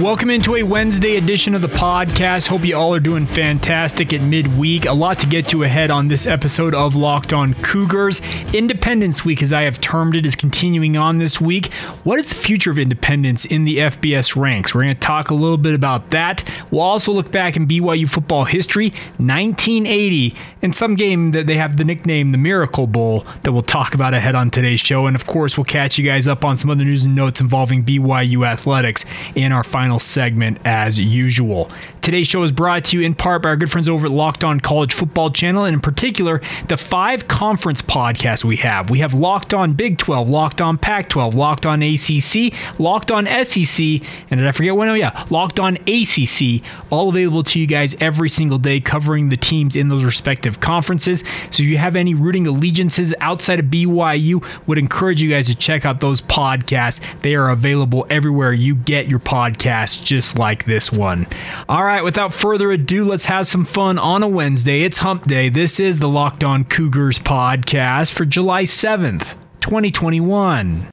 Welcome into a Wednesday edition of the podcast. Hope you all are doing fantastic at midweek. A lot to get to ahead on this episode of Locked On Cougars. Independence Week, as I have termed it, is continuing on this week. What is the future of independence in the FBS ranks? We're going to talk a little bit about that. We'll also look back in BYU football history, 1980, and some game that they have the nickname the Miracle Bowl that we'll talk about ahead on today's show. And of course, we'll catch you guys up on some other news and notes involving BYU athletics in our final final segment as usual. Today's show is brought to you in part by our good friends over at Locked On College Football Channel, and in particular, the five conference podcasts we have. We have Locked On Big 12, Locked On Pac 12, Locked On ACC, Locked On SEC, and did I forget one? Oh, yeah, Locked On ACC, all available to you guys every single day, covering the teams in those respective conferences. So if you have any rooting allegiances outside of BYU, would encourage you guys to check out those podcasts. They are available everywhere you get your podcast podcast just like this one. All right, without further ado, let's have some fun on a Wednesday. It's hump day. This is the Locked On Cougars podcast for July 7th, 2021.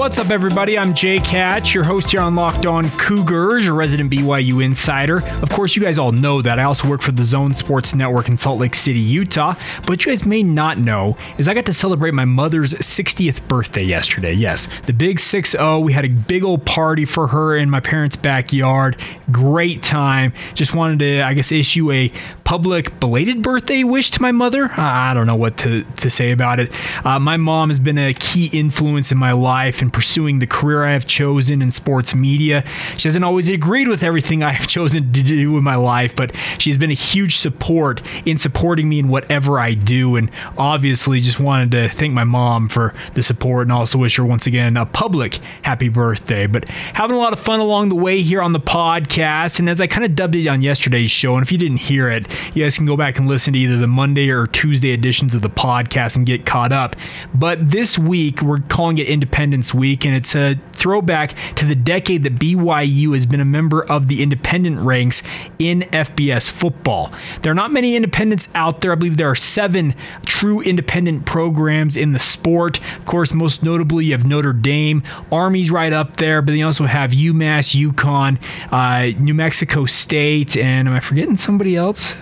What's up, everybody? I'm Jake Hatch, your host here on Locked On Cougars, your resident BYU insider. Of course, you guys all know that I also work for the Zone Sports Network in Salt Lake City, Utah. But you guys may not know is I got to celebrate my mother's 60th birthday yesterday. Yes, the big 6-0. We had a big old party for her in my parents' backyard. Great time. Just wanted to, I guess, issue a public belated birthday wish to my mother. I don't know what to, to say about it. Uh, my mom has been a key influence in my life in pursuing the career I have chosen in sports media. She hasn't always agreed with everything I have chosen to do in my life, but she's been a huge support in supporting me in whatever I do. And obviously, just wanted to thank my mom for the support and also wish her once again a public happy birthday. But having a lot of fun along the way here on the podcast. And as I kind of dubbed it on yesterday's show, and if you didn't hear it, you guys can go back and listen to either the Monday or Tuesday editions of the podcast and get caught up. But this week, we're calling it Independence week, and it's a throwback to the decade that BYU has been a member of the independent ranks in FBS football. There are not many independents out there. I believe there are seven true independent programs in the sport. Of course, most notably, you have Notre Dame, Army's right up there, but you also have UMass, UConn, uh, New Mexico State, and am I forgetting somebody else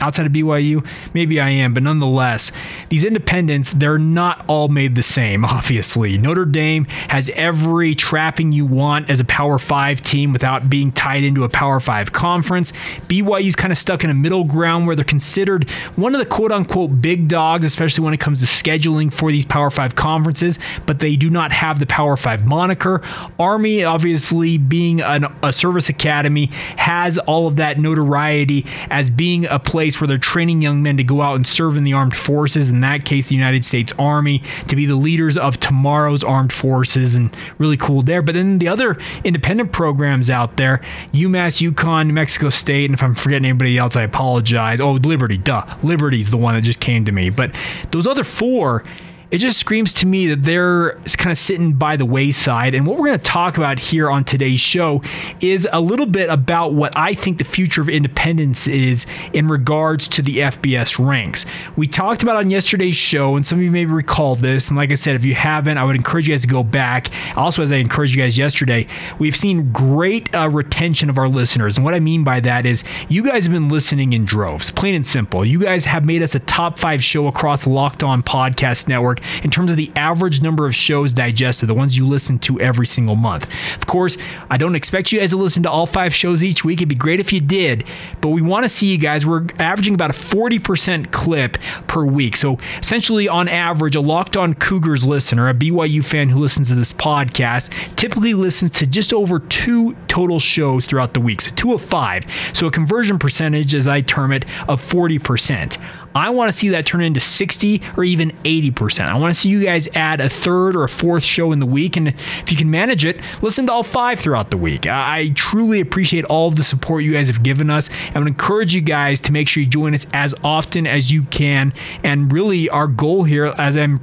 outside of BYU? Maybe I am, but nonetheless, these independents, they're not all made the same, obviously. Notre Dame has every trapping you want as a Power 5 team without being tied into a Power 5 conference. BYU's kind of stuck in a middle ground where they're considered one of the quote unquote big dogs, especially when it comes to scheduling for these Power 5 conferences, but they do not have the Power 5 moniker. Army, obviously, being an, a service academy, has all of that notoriety as being a place where they're training young men to go out and serve in the armed forces, in that case, the United States Army, to be the leaders of tomorrow's armed forces forces and really cool there. But then the other independent programs out there, UMass, UConn, New Mexico State, and if I'm forgetting anybody else, I apologize. Oh, Liberty, duh. Liberty's the one that just came to me. But those other four, it just screams to me that they're kind of sitting by the wayside. And what we're going to talk about here on today's show is a little bit about what I think the future of independence is in regards to the FBS ranks. We talked about on yesterday's show, and some of you may recall this. And like I said, if you haven't, I would encourage you guys to go back. Also, as I encouraged you guys yesterday, we've seen great uh, retention of our listeners. And what I mean by that is you guys have been listening in droves, plain and simple. You guys have made us a top five show across Locked On Podcast Network in terms of the average number of shows digested, the ones you listen to every single month. Of course, I don't expect you guys to listen to all five shows each week. It'd be great if you did, but we want to see you guys. We're averaging about a 40% clip per week. So essentially, on average, a locked on Cougars listener, a BYU fan who listens to this podcast, typically listens to just over two total shows throughout the week. So two of five. So a conversion percentage, as I term it, of 40%. I want to see that turn into 60 or even 80%. I want to see you guys add a third or a fourth show in the week. And if you can manage it, listen to all five throughout the week. I truly appreciate all of the support you guys have given us. I would encourage you guys to make sure you join us as often as you can. And really, our goal here, as I'm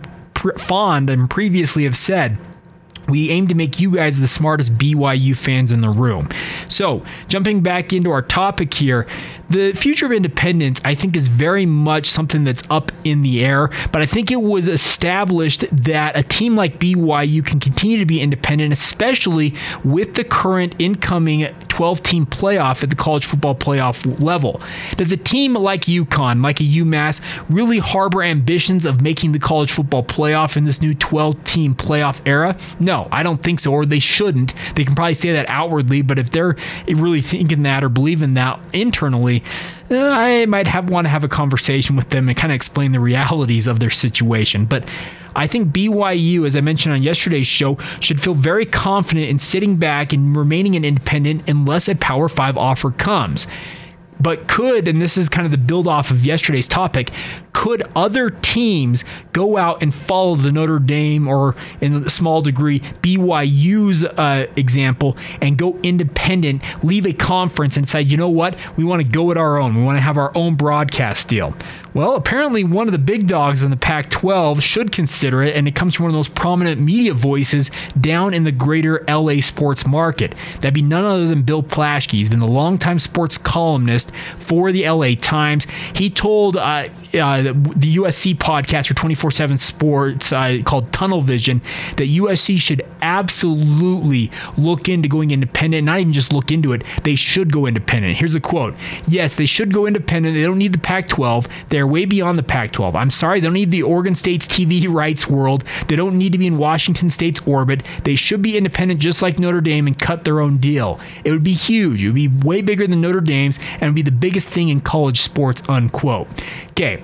fond and previously have said, we aim to make you guys the smartest BYU fans in the room. So, jumping back into our topic here, the future of independence, I think, is very much something that's up in the air. But I think it was established that a team like BYU can continue to be independent, especially with the current incoming 12 team playoff at the college football playoff level. Does a team like UConn, like a UMass, really harbor ambitions of making the college football playoff in this new 12 team playoff era? No, I don't think so, or they shouldn't. They can probably say that outwardly, but if they're really thinking that or believing that internally, uh, I might have want to have a conversation with them and kind of explain the realities of their situation. But I think BYU, as I mentioned on yesterday's show, should feel very confident in sitting back and remaining an independent unless a Power 5 offer comes. But could, and this is kind of the build off of yesterday's topic, could other teams go out and follow the Notre Dame or, in a small degree, BYU's uh, example and go independent, leave a conference and say, you know what, we want to go it our own. We want to have our own broadcast deal. Well, apparently, one of the big dogs in the Pac 12 should consider it, and it comes from one of those prominent media voices down in the greater LA sports market. That'd be none other than Bill Plaschke. He's been the longtime sports columnist for the LA Times. He told uh, uh, the USC podcast for 24 7 Sports uh, called Tunnel Vision that USC should absolutely look into going independent, not even just look into it, they should go independent. Here's the quote Yes, they should go independent. They don't need the Pac 12. They're way beyond the Pac 12. I'm sorry, they don't need the Oregon State's TV rights world. They don't need to be in Washington State's orbit. They should be independent just like Notre Dame and cut their own deal. It would be huge. It would be way bigger than Notre Dame's and would be the biggest thing in college sports, unquote. Okay.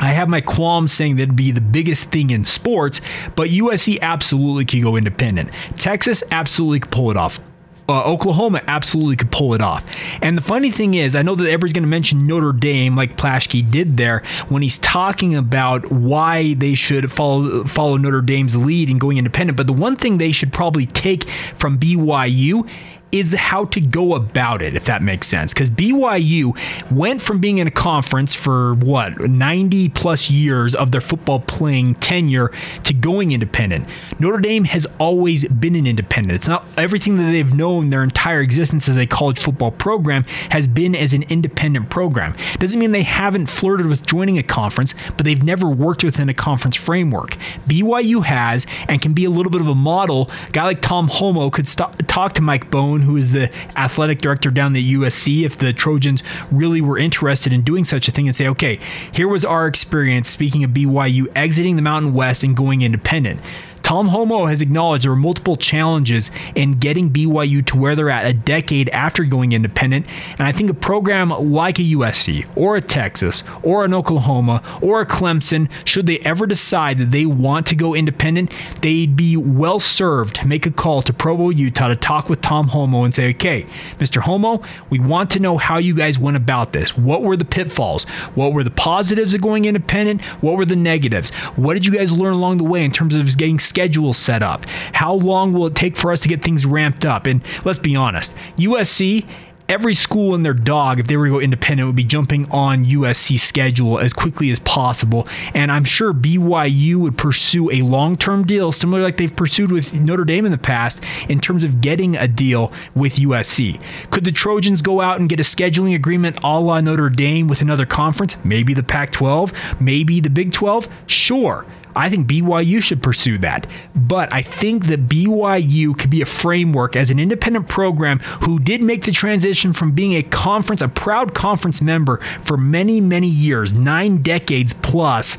I have my qualms saying that'd be the biggest thing in sports, but USC absolutely could go independent. Texas absolutely could pull it off. Uh, Oklahoma absolutely could pull it off. And the funny thing is, I know that everybody's going to mention Notre Dame like Plaschke did there when he's talking about why they should follow follow Notre Dame's lead in going independent. But the one thing they should probably take from BYU is how to go about it, if that makes sense. Because BYU went from being in a conference for what, 90 plus years of their football playing tenure to going independent. Notre Dame has always been an independent. It's not everything that they've known their entire existence as a college football program has been as an independent program. Doesn't mean they haven't flirted with joining a conference, but they've never worked within a conference framework. BYU has and can be a little bit of a model. A guy like Tom Holmoe could st- talk to Mike Bohn who is the athletic director down at USC, if the Trojans really were interested in doing such a thing and say, okay, here was our experience, speaking of BYU, exiting the Mountain West and going independent. Tom Holmoe has acknowledged there were multiple challenges in getting BYU to where they're at a decade after going independent. And I think a program like a USC or a Texas or an Oklahoma or a Clemson, should they ever decide that they want to go independent, they'd be well served to make a call to Provo, Utah to talk with Tom Holmoe and say, okay, Mr. Holmoe, we want to know how you guys went about this. What were the pitfalls? What were the positives of going independent? What were the negatives? What did you guys learn along the way in terms of getting schedule set up? How long will it take for us to get things ramped up? And let's be honest, USC every school and their dog, if they were to go independent, would be jumping on USC schedule as quickly as possible. And I'm sure BYU would pursue a long term deal, similar like they've pursued with Notre Dame in the past, in terms of getting a deal with USC. Could the Trojans go out and get a scheduling agreement a la Notre Dame with another conference? Maybe the Pac 12, maybe the Big 12? Sure. I think BYU should pursue that. But I think that BYU could be a framework as an independent program who did make the transition from being a conference, a proud conference member for many, many years, nine decades plus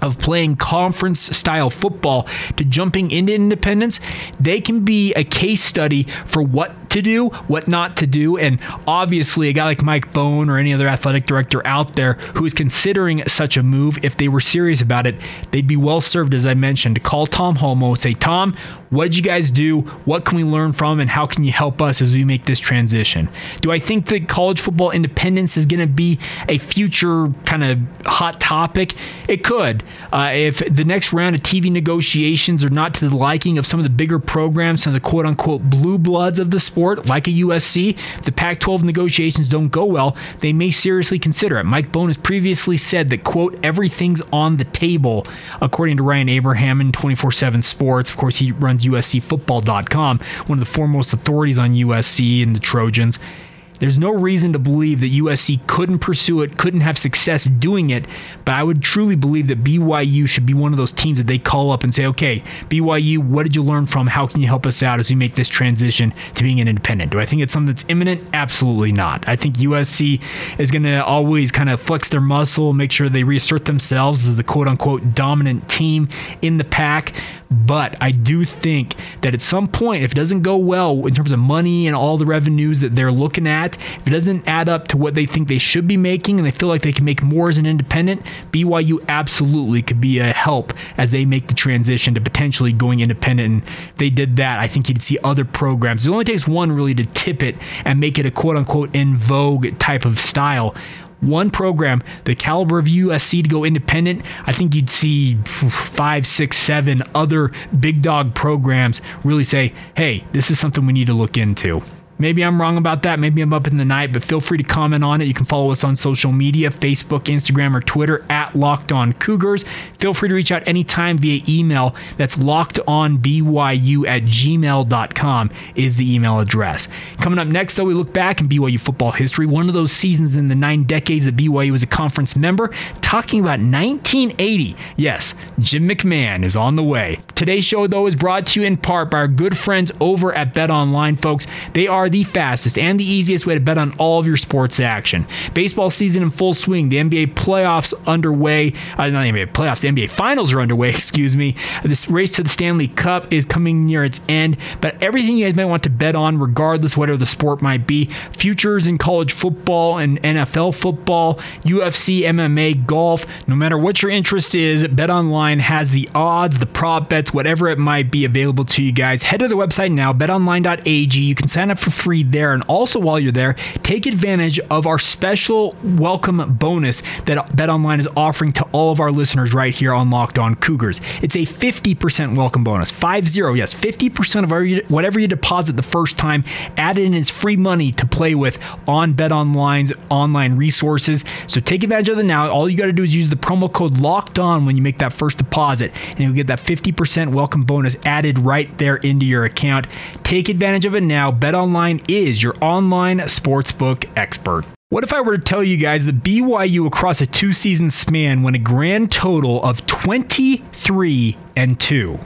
of playing conference style football to jumping into independence, they can be a case study for what to do, what not to do. And obviously, a guy like Mike Bohn or any other athletic director out there who is considering such a move, if they were serious about it, they'd be well served, as I mentioned, to call Tom Holmoe and say, Tom, what did you guys do? What can we learn from? And how can you help us as we make this transition? Do I think that college football independence is going to be a future kind of hot topic? It could. Uh, if the next round of TV negotiations are not to the liking of some of the bigger programs, some of the quote unquote blue bloods of the sport, like a USC, if the Pac 12 negotiations don't go well, they may seriously consider it. Mike Bohn has previously said that, quote, everything's on the table, according to Ryan Abraham in 24 7 Sports. Of course, he runs USCFootball.com, one of the foremost authorities on USC and the Trojans. There's no reason to believe that USC couldn't pursue it, couldn't have success doing it, but I would truly believe that BYU should be one of those teams that they call up and say, okay, BYU, what did you learn from? How can you help us out as we make this transition to being an independent? Do I think it's something that's imminent? Absolutely not. I think USC is going to always kind of flex their muscle, make sure they reassert themselves as the quote unquote dominant team in the pack. But I do think that at some point, if it doesn't go well in terms of money and all the revenues that they're looking at, if it doesn't add up to what they think they should be making and they feel like they can make more as an independent, BYU absolutely could be a help as they make the transition to potentially going independent. And if they did that, I think you'd see other programs. It only takes one really to tip it and make it a quote unquote in vogue type of style one program, the caliber of USC to go independent, I think you'd see five, six, seven other big dog programs really say, hey, this is something we need to look into. Maybe I'm wrong about that. Maybe I'm up in the night, but feel free to comment on it. You can follow us on social media Facebook, Instagram, or Twitter at Locked On Cougars. Feel free to reach out anytime via email. That's lockedonbyu at gmail.com is the email address. Coming up next, though, we look back in BYU football history. One of those seasons in the nine decades that BYU was a conference member, talking about 1980. Yes, Jim McMahon is on the way. Today's show, though, is brought to you in part by our good friends over at Bet Online, folks. They are the fastest and the easiest way to bet on all of your sports action. Baseball season in full swing. The NBA playoffs underway. Uh, not the NBA playoffs. The NBA finals are underway. Excuse me. This race to the Stanley Cup is coming near its end. But everything you guys might want to bet on, regardless whatever the sport might be, futures in college football and NFL football, UFC, MMA, golf. No matter what your interest is, Bet Online has the odds, the prop bets, whatever it might be available to you guys. Head to the website now, betonline.ag. You can sign up for free there. And also, while you're there, take advantage of our special welcome bonus that BetOnline is offering to all of our listeners right here on Locked On Cougars. It's a 50% welcome bonus. 50, yes, 50% of whatever you deposit the first time added in is free money to play with on BetOnline's online resources. So take advantage of it now. All you got to do is use the promo code Locked On when you make that first deposit, and you'll get that 50% welcome bonus added right there into your account. Take advantage of it now. BetOnline Online is your online sportsbook expert. What if I were to tell you guys that BYU across a two season span went a grand total of 23 and 2?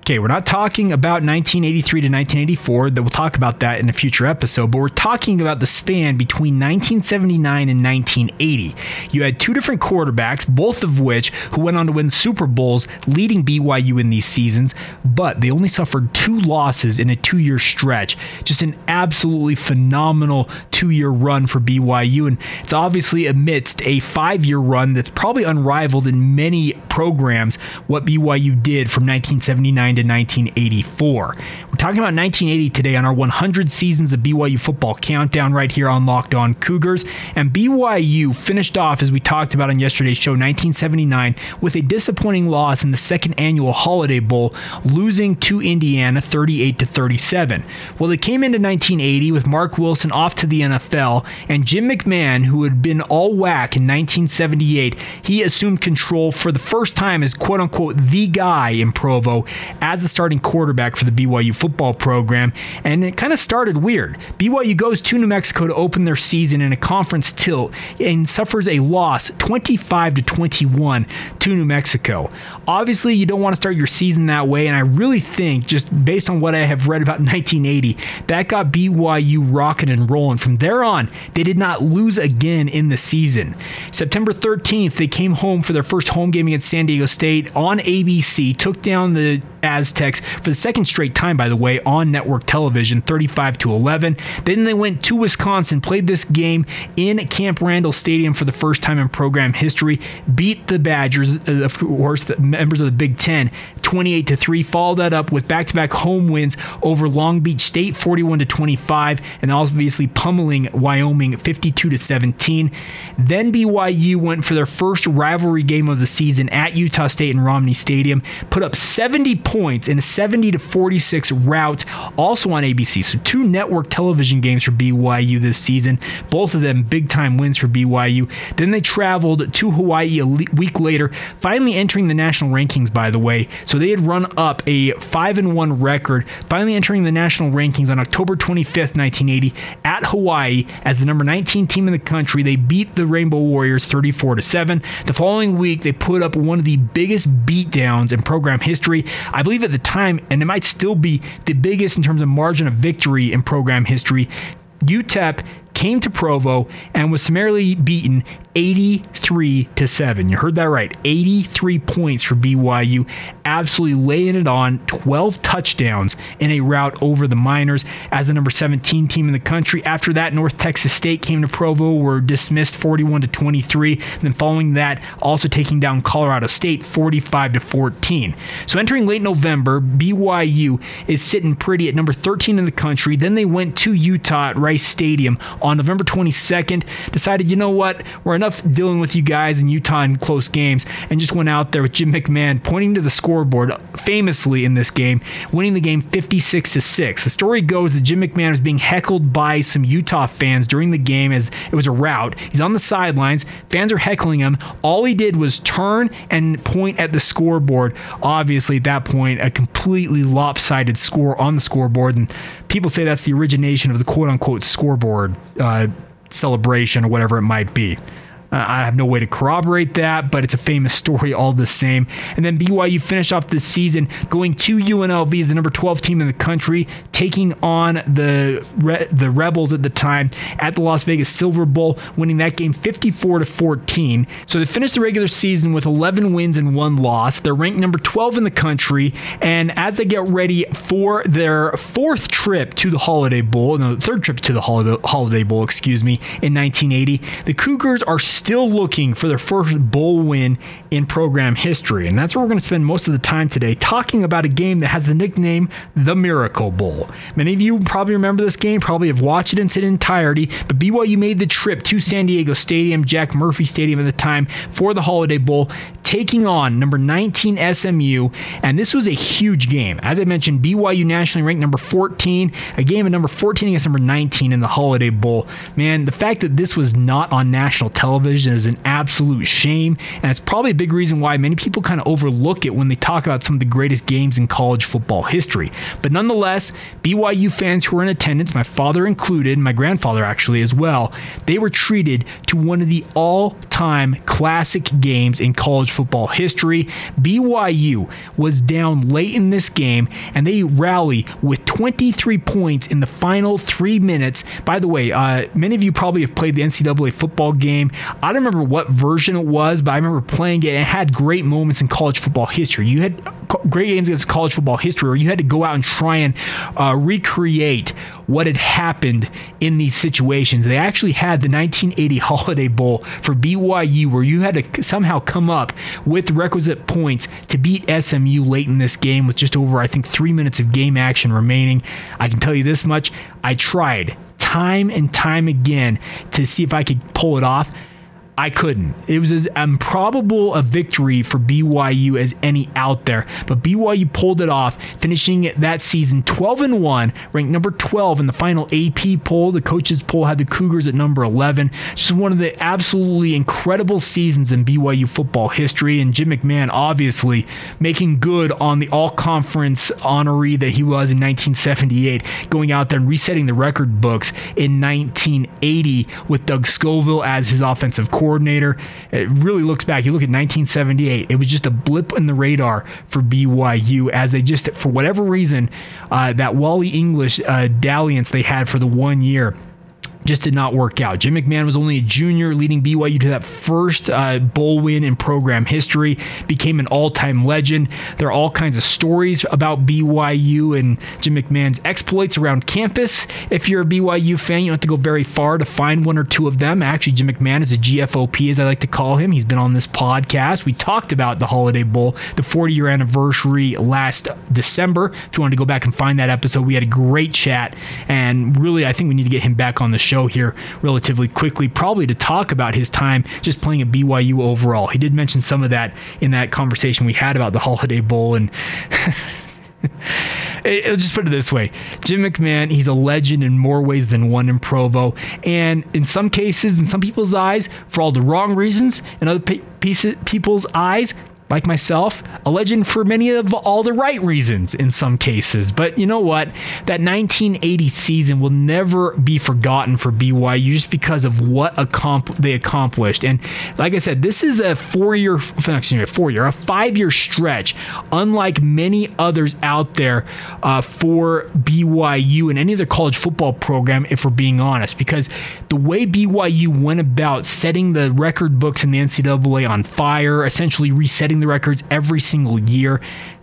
Okay, we're not talking about 1983 to 1984, that we'll talk about that in a future episode, but we're talking about the span between 1979 and 1980. You had two different quarterbacks, both of which who went on to win Super Bowls, leading BYU in these seasons, but they only suffered two losses in a two year stretch. Just an absolutely phenomenal two year run for BYU, and it's obviously amidst a five year run that's probably unrivaled in many programs what BYU did from 1979 to 1984. We're talking about 1980 today on our 100 seasons of BYU football countdown right here on Locked On Cougars. And BYU finished off, as we talked about on yesterday's show, 1979 with a disappointing loss in the second annual Holiday Bowl, losing to Indiana 38 to 37. Well, they came into 1980 with Mark Wilson off to the NFL, and Jim McMahon, who had been all WAC in 1978, he assumed control for the first time as quote unquote the guy in Provo as the starting quarterback for the BYU football program. And it kind of started weird. BYU goes to New Mexico to open their season in a conference tilt and suffers a loss 25 to 21 to New Mexico. Obviously, you don't want to start your season that way. And I really think, just based on what I have read about 1980, that got BYU rocking and rolling. From there on, they did not lose again in the season. September 13th, they came home for their first home game against San Diego State on ABC, took down the Aztecs for the second straight time, by the way, on network television, 35 to 11. Then they went to Wisconsin, played this game in Camp Randall Stadium for the first time in program history, beat the Badgers, uh, of course, the members of the Big Ten, 28 to 3. Followed that up with back to back home wins over Long Beach State, 41 to 25, and obviously pummeling Wyoming, 52 to 17. Then BYU went for their first rivalry game of the season at Utah State in Romney Stadium, put up 70 points in a 70 to 46 rout, also on ABC. So two network television games for BYU this season, both of them big time wins for BYU. Then they traveled to Hawaii a week later, finally entering the national rankings, by the way. So they had run up a 5 and 1 record, finally entering the national rankings on October 25th, 1980, at Hawaii as the number 19 team in the country. They beat the Rainbow Warriors 34 to 7. The following week, they put up one of the biggest beatdowns in program history. I believe at the time, and it might still be the biggest in terms of margin of victory in program history. UTEP came to Provo and was summarily beaten 83 to 7. You heard that right. 83 points for BYU, absolutely laying it on 12 touchdowns in a rout over the Miners as the number 17 team in the country. After that, North Texas State came to Provo, were dismissed 41 to 23. And then following that, also taking down Colorado State 45 to 14. So entering late November, BYU is sitting pretty at number 13 in the country. Then they went to Utah at Rice Stadium on November 22nd, decided, you know what, we're enough dealing with you guys in Utah in close games, and just went out there with Jim McMahon pointing to the scoreboard famously in this game, winning the game 56 to 6. The story goes that Jim McMahon was being heckled by some Utah fans during the game as it was a rout. He's on the sidelines, fans are heckling him. All he did was turn and point at the scoreboard. Obviously, at that point, a completely lopsided score on the scoreboard, and people say that's the origination of the quote unquote scoreboard uh, celebration or whatever it might be. Uh, I have no way to corroborate that, but it's a famous story all the same. And then BYU finished off the season going to UNLV as the number 12 team in the country, taking on the Re- the Rebels at the time at the Las Vegas Silver Bowl, winning that game 54 to 14. So they finished the regular season with 11 wins and one loss. They're ranked number 12 in the country, and as they get ready for their fourth trip to the Holiday Bowl, no, third trip to the Holiday Bowl, excuse me, in 1980, the Cougars are still looking for their first bowl win in program history. And that's where we're going to spend most of the time today talking about a game that has the nickname the Miracle Bowl. Many of you probably remember this game, probably have watched it in its entirety, but BYU made the trip to San Diego Stadium, Jack Murphy Stadium at the time, for the Holiday Bowl, taking on number 19 SMU. And this was a huge game. As I mentioned, BYU nationally ranked number 14, a game of number 14 against number 19 in the Holiday Bowl. Man, the fact that this was not on national television television is an absolute shame. And it's probably a big reason why many people kind of overlook it when they talk about some of the greatest games in college football history. But nonetheless, BYU fans who were in attendance, my father included, my grandfather actually as well, they were treated to one of the all time classic games in college football history. BYU was down late in this game and they rally with 23 points in the final three minutes. By the way, uh, many of you probably have played the NCAA football game. I don't remember what version it was, but I remember playing it. And it had great moments in college football history. You had great games against college football history where you had to go out and try and uh, recreate what had happened in these situations. They actually had the 1980 Holiday Bowl for BYU where you had to somehow come up with requisite points to beat SMU late in this game with just over, I think, three minutes of game action remaining. I can tell you this much I tried time and time again to see if I could pull it off. I couldn't. It was as improbable a victory for BYU as any out there, but BYU pulled it off, finishing that season 12 and 1, ranked number 12 in the final AP poll. The coaches poll had the Cougars at number 11. Just one of the absolutely incredible seasons in BYU football history, and Jim McMahon obviously making good on the all conference honoree that he was in 1978, going out there and resetting the record books in 1980 with Doug Scovil as his offensive coordinator coordinator. It really looks back. You look at 1978, it was just a blip in the radar for BYU as they just, for whatever reason, uh, that Wally English uh, dalliance they had for the one year just did not work out. Jim McMahon was only a junior, leading BYU to that first uh, bowl win in program history, became an all time legend. There are all kinds of stories about BYU and Jim McMahon's exploits around campus. If you're a BYU fan, you don't have to go very far to find one or two of them. Actually, Jim McMahon is a GFOP, as I like to call him. He's been on this podcast. We talked about the Holiday Bowl, the 40 year anniversary last December. If you wanted to go back and find that episode, we had a great chat. And really, I think we need to get him back on the show here relatively quickly, probably to talk about his time just playing at BYU overall. He did mention some of that in that conversation we had about the Holiday Bowl. And I'll just put it this way Jim McMahon, he's a legend in more ways than one in Provo. And in some cases, in some people's eyes, for all the wrong reasons, in other people's eyes, like myself, a legend for many of all the right reasons in some cases. But you know what? That 1980 season will never be forgotten for BYU just because of what they accomplished. And like I said, this is a four-year, excuse me, a four-year, a five-year stretch, unlike many others out there uh, for BYU and any other college football program, if we're being honest, because the way BYU went about setting the record books in the NCAA on fire, essentially resetting the records every single year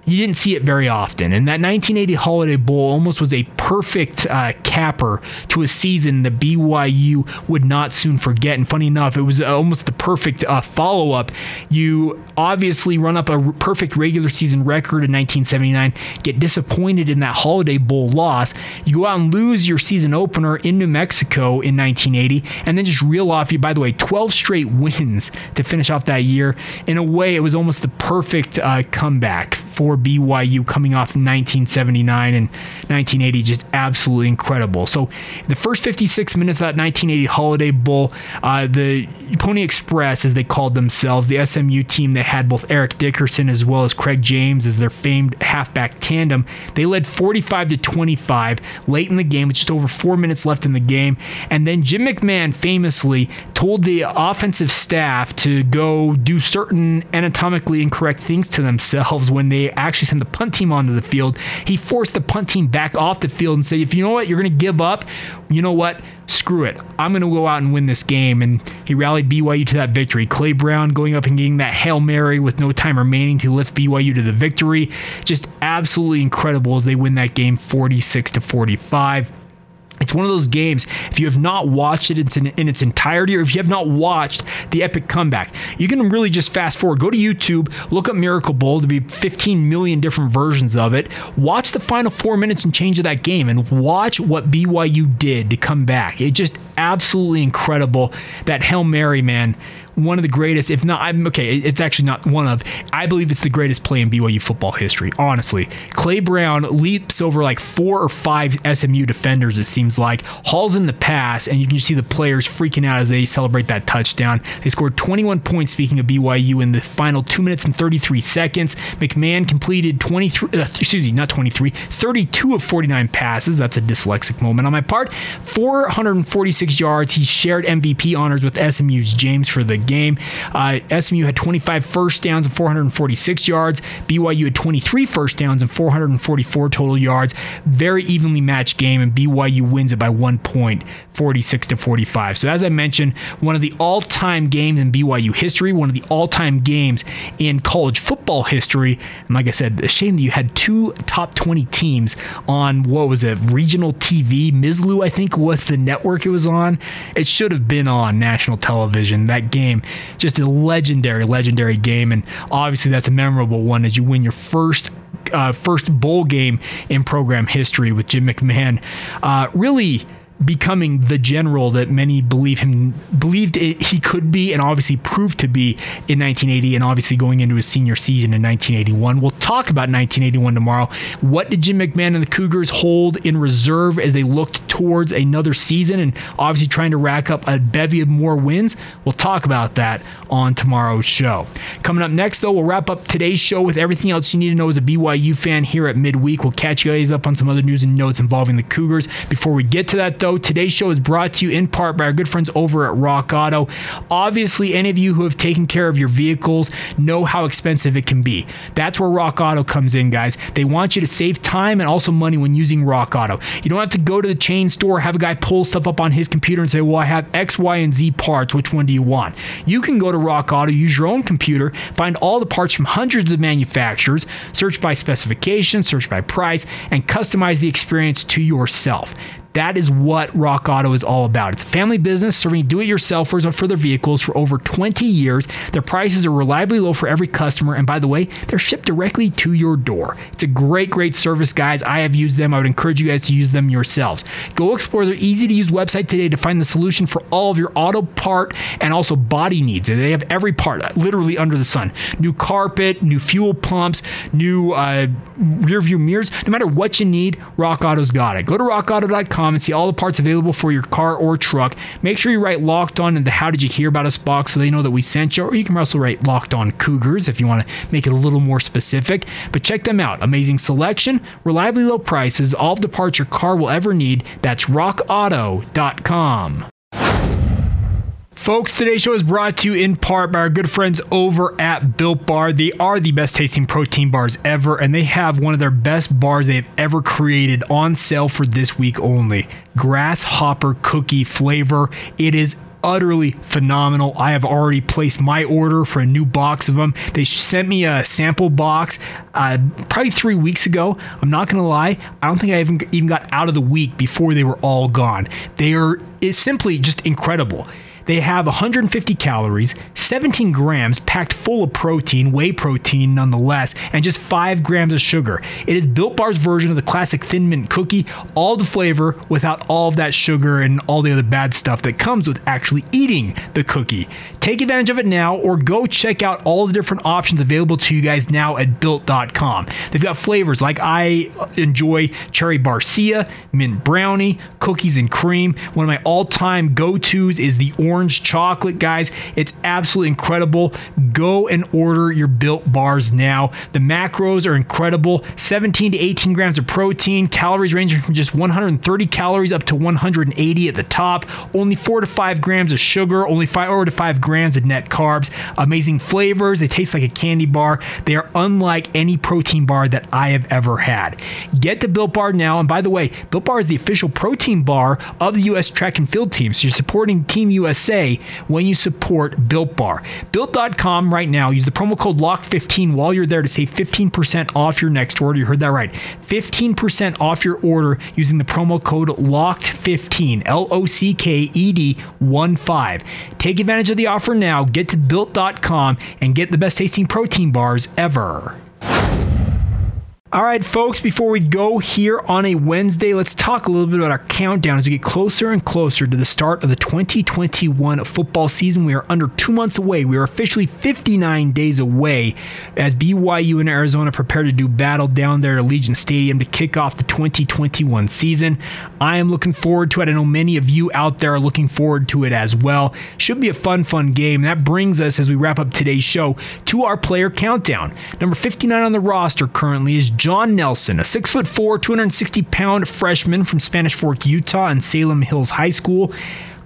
you didn't see it very often. And that 1980 Holiday Bowl almost was a perfect uh, capper to a season that BYU would not soon forget. And funny enough, it was almost the perfect uh, follow up. You obviously run up a perfect regular season record in 1979, get disappointed in that Holiday Bowl loss. You go out and lose your season opener in New Mexico in 1980, and then just reel off you, by the way, 12 straight wins to finish off that year. In a way, it was almost the perfect uh, comeback for BYU coming off 1979 and 1980, just absolutely incredible. So, the first 56 minutes of that 1980 Holiday Bowl, uh, the Pony Express, as they called themselves, the SMU team that had both Eric Dickerson as well as Craig James as their famed halfback tandem, they led 45 to 25 late in the game with just over four minutes left in the game. And then Jim McMahon famously told the offensive staff to go do certain anatomically incorrect things to themselves when they actually sent the punt team onto the field. He forced the punt team back off the field and said, if you know what, you're going to give up, you know what? Screw it. I'm going to go out and win this game. And he rallied BYU to that victory. Clay Brown going up and getting that Hail Mary with no time remaining to lift BYU to the victory. Just absolutely incredible as they win that game 46 to 45. It's one of those games, if you have not watched it in its entirety, or if you have not watched the epic comeback, you can really just fast forward. Go to YouTube, look up Miracle Bowl to be 15 million different versions of it. Watch the final four minutes and change of that game and watch what BYU did to come back. It just absolutely incredible. That Hail Mary, man, one of the greatest, if not, I'm okay, it's actually not one of, I believe it's the greatest play in BYU football history, honestly. Clay Brown leaps over like four or five SMU defenders, it seems like, hauls in the pass, and you can see the players freaking out as they celebrate that touchdown. They scored 21 points, speaking of BYU, in the final two minutes and 33 seconds. McMahon completed 23, uh, excuse me, not 23, 32 of 49 passes. That's a dyslexic moment on my part. 446 yards. He shared MVP honors with SMU's James for the game. Uh, SMU had 25 first downs and 446 yards. BYU had 23 first downs and 444 total yards. Very evenly matched game, and BYU wins it by one point, 46 to 45. So as I mentioned, one of the all-time games in BYU history, one of the all-time games in college football history. And like I said, a shame that you had two top 20 teams on what was it, regional TV. Mizlou, I think, was the network it was on. It should have been on national television. That game game. Just a legendary, legendary game, and obviously that's a memorable one as you win your first uh, first bowl game in program history with Jim McMahon. Uh, really becoming the general that many believe him believed it, he could be and obviously proved to be in 1980 and obviously going into his senior season in 1981. We'll talk about 1981 tomorrow. What did Jim McMahon and the Cougars hold in reserve as they looked towards another season and obviously trying to rack up a bevy of more wins? We'll talk about that on tomorrow's show. Coming up next though, we'll wrap up today's show with everything else you need to know as a BYU fan here at midweek. We'll catch you guys up on some other news and notes involving the Cougars. Before we get to that though, though, today's show is brought to you in part by our good friends over at Rock Auto. Obviously, any of you who have taken care of your vehicles know how expensive it can be. That's where Rock Auto comes in, guys. They want you to save time and also money when using Rock Auto. You don't have to go to the chain store, have a guy pull stuff up on his computer and say, Well, I have X, Y, and Z parts. Which one do you want? You can go to Rock Auto, use your own computer, find all the parts from hundreds of manufacturers, search by specification, search by price, and customize the experience to yourself. That is what Rock Auto is all about. It's a family business serving do it yourselfers for their vehicles for over 20 years. Their prices are reliably low for every customer. And by the way, they're shipped directly to your door. It's a great, great service, guys. I have used them. I would encourage you guys to use them yourselves. Go explore their easy to use website today to find the solution for all of your auto part and also body needs. They have every part literally under the sun new carpet, new fuel pumps, new uh, rear view mirrors. No matter what you need, Rock Auto's got it. Go to rockauto.com and see all the parts available for your car or truck. Make sure you write locked on in the how did you hear about us box so they know that we sent you, or you can also write locked on cougars if you want to make it a little more specific. But check them out. Amazing selection, reliably low prices, all of the parts your car will ever need. That's rockauto.com. Folks, today's show is brought to you in part by our good friends over at Built Bar. They are the best tasting protein bars ever, and they have one of their best bars they've ever created on sale for this week only. Grasshopper cookie flavor. It is utterly phenomenal. I have already placed my order for a new box of them. They sent me a sample box uh, probably three weeks ago. I'm not gonna lie, I don't think I even even got out of the week before they were all gone. They are it's simply just incredible. They have 150 calories, 17 grams packed full of protein, whey protein nonetheless, and just 5 grams of sugar. It is Built Bar's version of the classic Thin Mint cookie, all the flavor without all of that sugar and all the other bad stuff that comes with actually eating the cookie. Take advantage of it now or go check out all the different options available to you guys now at built.com. They've got flavors like I enjoy cherry barcia, mint brownie, cookies and cream. One of my all time go tos is the orange orange chocolate, guys. It's absolutely incredible. Go and order your built bars now. The macros are incredible 17 to 18 grams of protein, calories ranging from just 130 calories up to 180 at the top, only 4 to 5 grams of sugar, only 5 to 5 grams of net carbs. Amazing flavors. They taste like a candy bar. They are unlike any protein bar that I have ever had. Get the Built Bar now. And by the way, Built Bar is the official protein bar of the U.S. track and field team. So you're supporting Team USA say when you support Built Bar. Built.com right now, use the promo code LOCK15 while you're there to save 15% off your next order. You heard that right. 15% off your order using the promo code LOCKED15, L O C K E D 1 5. Take advantage of the offer now. Get to Built.com and get the best tasting protein bars ever. All right, folks, before we go here on a Wednesday, let's talk a little bit about our countdown as we get closer and closer to the start of the 2021 football season. We are under two months away. We are officially 59 days away as BYU and Arizona prepare to do battle down there at Allegiant Stadium to kick off the 2021 season. I am looking forward to it. I know many of you out there are looking forward to it as well. Should be a fun, fun game. That brings us, as we wrap up today's show, to our player countdown. Number 59 on the roster currently is John Nelson, a 6'4, 260 pound freshman from Spanish Fork, Utah, and Salem Hills High School.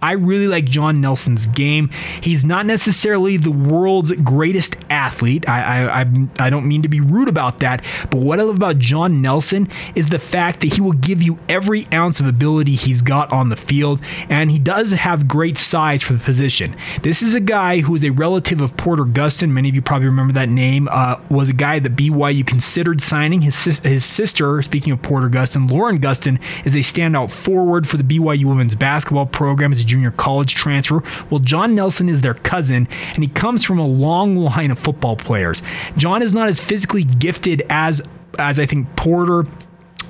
I really like John Nelson's game. He's not necessarily the world's greatest athlete. I, I, I, I don't mean to be rude about that, but what I love about John Nelson is the fact that he will give you every ounce of ability he's got on the field, and he does have great size for the position. This is a guy who is a relative of Porter Gustin. Many of you probably remember that name. Uh, was a guy that BYU considered signing. His his sister, speaking of Porter Gustin, Lauren Gustin, is a standout forward for the BYU women's basketball program. Junior college transfer. Well, John Nelson is their cousin, and he comes from a long line of football players. John is not as physically gifted as as I think Porter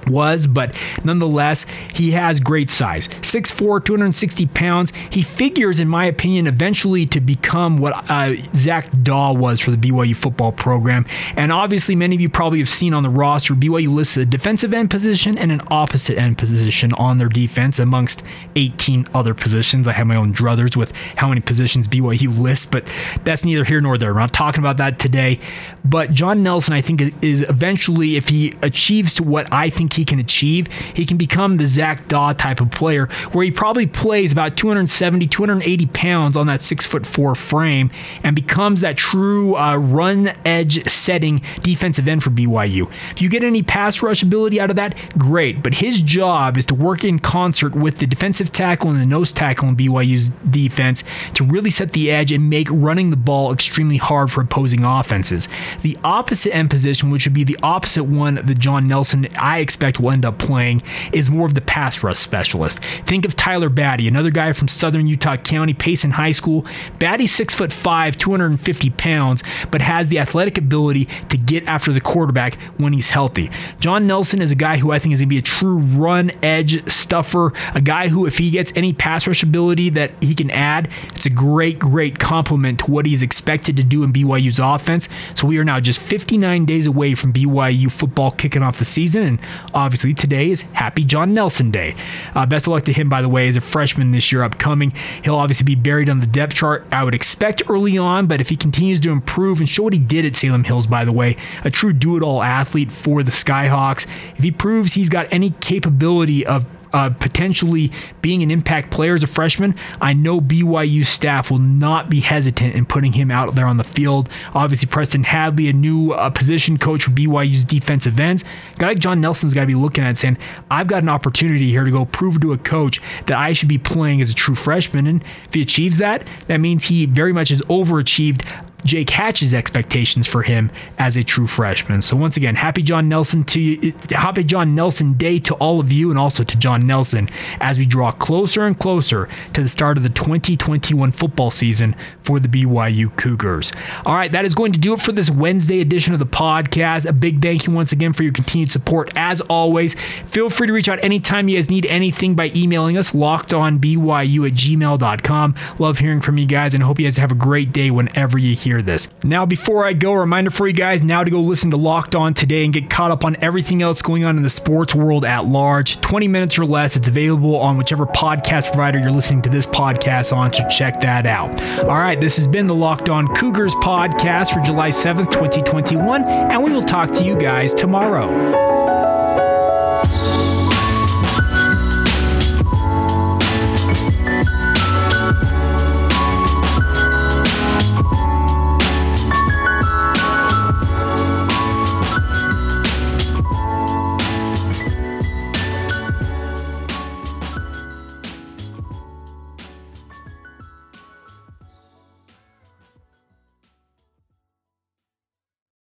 was, but nonetheless, he has great size. 6'4, 260 pounds. He figures, in my opinion, eventually to become what uh, Zac Dawe was for the BYU football program. And obviously, many of you probably have seen on the roster, BYU lists a defensive end position and an opposite end position on their defense amongst 18 other positions. I have my own druthers with how many positions BYU lists, but that's neither here nor there. We're not talking about that today. But John Nelson, I think, is eventually, if he achieves to what I think think he can achieve, he can become the Zac Dawe type of player where he probably plays about 270, 280 pounds on that six foot four frame and becomes that true uh, run edge setting defensive end for BYU. If you get any pass rush ability out of that, great. But his job is to work in concert with the defensive tackle and the nose tackle in BYU's defense to really set the edge and make running the ball extremely hard for opposing offenses. The opposite end position, which would be the opposite one that John Nelson I expect will end up playing, is more of the pass rush specialist. Think of Tyler Batty, another guy from Southern Utah County, Payson High School. Batty's six foot five, 250 pounds, but has the athletic ability to get after the quarterback when he's healthy. John Nelson is a guy who I think is going to be a true run edge stuffer, a guy who, if he gets any pass rush ability that he can add, it's a great, great compliment to what he's expected to do in BYU's offense. So we are now just 59 days away from BYU football kicking off the season, and obviously today is Happy John Nelson Day. Uh, best of luck to him, by the way, as a freshman this year upcoming. He'll obviously be buried on the depth chart, I would expect early on, but if he continues to improve and show what he did at Salem Hills, by the way, a true do it all athlete for the Skyhawks, if he proves he's got any capability of uh, potentially being an impact player as a freshman, I know BYU staff will not be hesitant in putting him out there on the field. Obviously, Preston Hadley, a new uh, position coach for BYU's defensive ends, guy like John Nelson's got to be looking at saying, I've got an opportunity here to go prove to a coach that I should be playing as a true freshman. And if he achieves that, that means he very much has overachieved Jake Hatch's expectations for him as a true freshman. So once again, happy John Nelson to you, happy John Nelson Day to all of you and also to John Nelson as we draw closer and closer to the start of the 2021 football season for the BYU Cougars. All right, that is going to do it for this Wednesday edition of the podcast. A big thank you once again for your continued support. As always, feel free to reach out anytime you guys need anything by emailing us lockedonbyu at gmail.com. Love hearing from you guys and hope you guys have a great day whenever you hear hear this. Now, before I go, a reminder for you guys now to go listen to Locked On today and get caught up on everything else going on in the sports world at large. 20 minutes or less. It's available on whichever podcast provider you're listening to this podcast on, so check that out. All right, this has been the Locked On Cougars podcast for July 7th, 2021, and we will talk to you guys tomorrow.